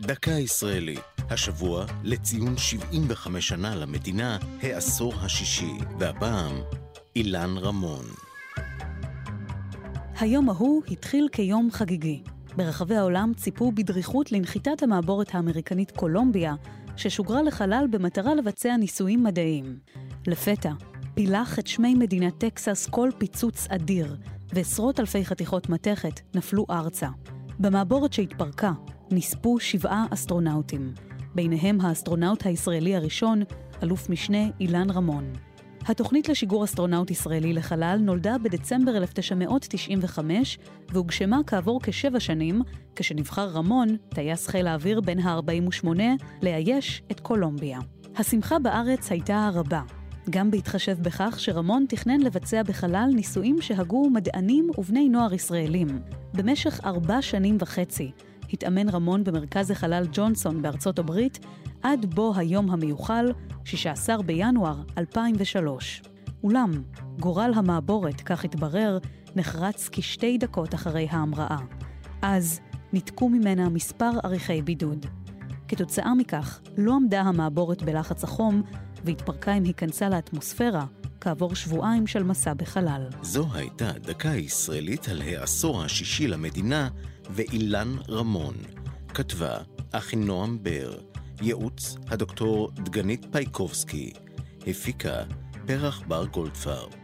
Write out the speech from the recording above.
דקה ישראלית, השבוע לציון 75 שנה למדינה, העשור השישי, והפעם, אילן רמון. היום ההוא התחיל כיום חגיגי. ברחבי העולם ציפו בדריכות לנחיתת המעבורת האמריקנית קולומביה, ששוגרה לחלל במטרה לבצע ניסויים מדעיים. לפתע, פילח את שמי מדינת טקסס כל פיצוץ אדיר, ועשרות אלפי חתיכות מתכת נפלו ארצה. במעבורת שהתפרקה, נספו שבעה אסטרונאוטים, ביניהם האסטרונאוט הישראלי הראשון, אלוף משנה אילן רמון. התוכנית לשיגור אסטרונאוט ישראלי לחלל נולדה בדצמבר 1995 והוגשמה כעבור כשבע שנים, כשנבחר רמון, טייס חיל האוויר בן ה-48, לאייש את קולומביה. השמחה בארץ הייתה רבה, גם בהתחשב בכך שרמון תכנן לבצע בחלל ניסויים שהגו מדענים ובני נוער ישראלים. במשך ארבע שנים וחצי התאמן רמון במרכז החלל ג'ונסון בארצות הברית, עד בו היום המיוחל, 16 בינואר 2003. אולם, גורל המעבורת, כך התברר, נחרץ כשתי דקות אחרי ההמראה. אז ניתקו ממנה מספר עריכי בידוד. כתוצאה מכך, לא עמדה המעבורת בלחץ החום, והתפרקה עם היכנסה לאטמוספירה, כעבור שבועיים של מסע בחלל. זו הייתה דקה ישראלית על העשור השישי למדינה, ואילן רמון. כתבה אחינועם בר. ייעוץ הדוקטור דגנית פייקובסקי. הפיקה פרח בר גולדפרב.